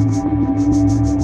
うん。